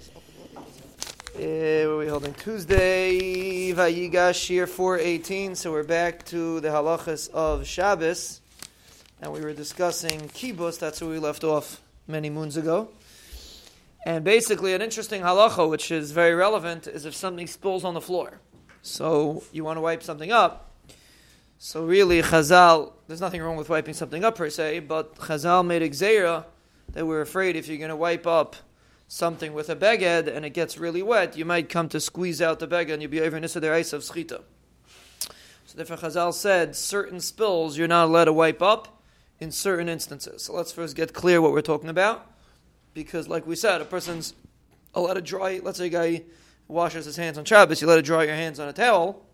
Uh, we're holding Tuesday, Vayigash, year 418. So we're back to the halachas of Shabbos. And we were discussing kibbus, that's where we left off many moons ago. And basically, an interesting halacha, which is very relevant, is if something spills on the floor. So you want to wipe something up. So really, Chazal, there's nothing wrong with wiping something up per se, but Chazal made a that we're afraid if you're going to wipe up something with a beged and it gets really wet, you might come to squeeze out the beged and you'll be over nisa ice of sechita. So therefore Chazal said certain spills you're not allowed to wipe up in certain instances. So let's first get clear what we're talking about. Because like we said, a person's allowed to dry, let's say a guy washes his hands on Shabbos, you let it dry your hands on a towel.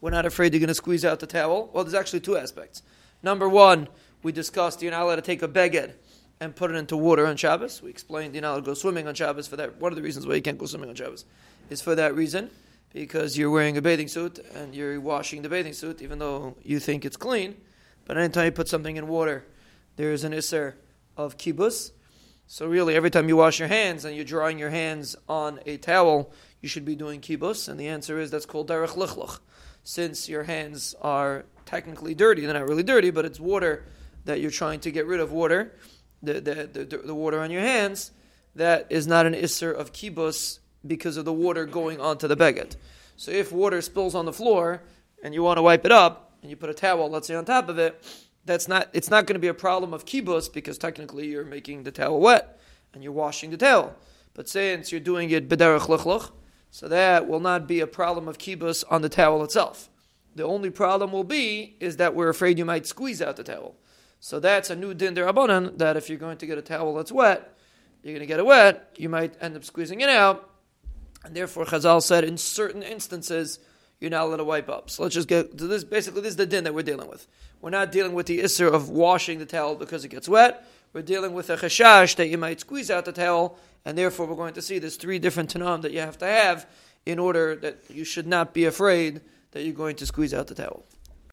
We're not afraid you're going to squeeze out the towel. Well, there's actually two aspects. Number one, we discussed you're not allowed to take a beged and put it into water on Shabbos. We explained you're not allowed to go swimming on Shabbos for that. One of the reasons why you can't go swimming on Shabbos is for that reason, because you're wearing a bathing suit and you're washing the bathing suit, even though you think it's clean. But anytime you put something in water, there is an isser of kibbus. So really, every time you wash your hands and you're drying your hands on a towel, you should be doing kibbutz. And the answer is that's called derech lichluch. Since your hands are technically dirty, they're not really dirty, but it's water that you're trying to get rid of water the, the, the, the, water on your hands, that is not an isser of kibbus because of the water going onto the beged. So if water spills on the floor and you want to wipe it up and you put a towel, let's say, on top of it, that's not it's not going to be a problem of kibbus because technically you're making the towel wet and you're washing the towel. But since you're doing it b'derech lichluch, so that will not be a problem of kibbus on the towel itself. The only problem will be is that we're afraid you might squeeze out the towel. So that's a new din derabanan that if you're going to get a towel that's wet, you're going to get it wet, you might end up squeezing it out, and therefore Chazal said in certain instances you're not allowed to wipe up. So let's just get to this. Basically, this is the din that we're dealing with. We're not dealing with the isser of washing the towel because it gets wet. We're dealing with a chashash that you might squeeze out the towel, and therefore we're going to see there's three different tnaim that you have to have in order that you should not be afraid that you're going to squeeze out the towel.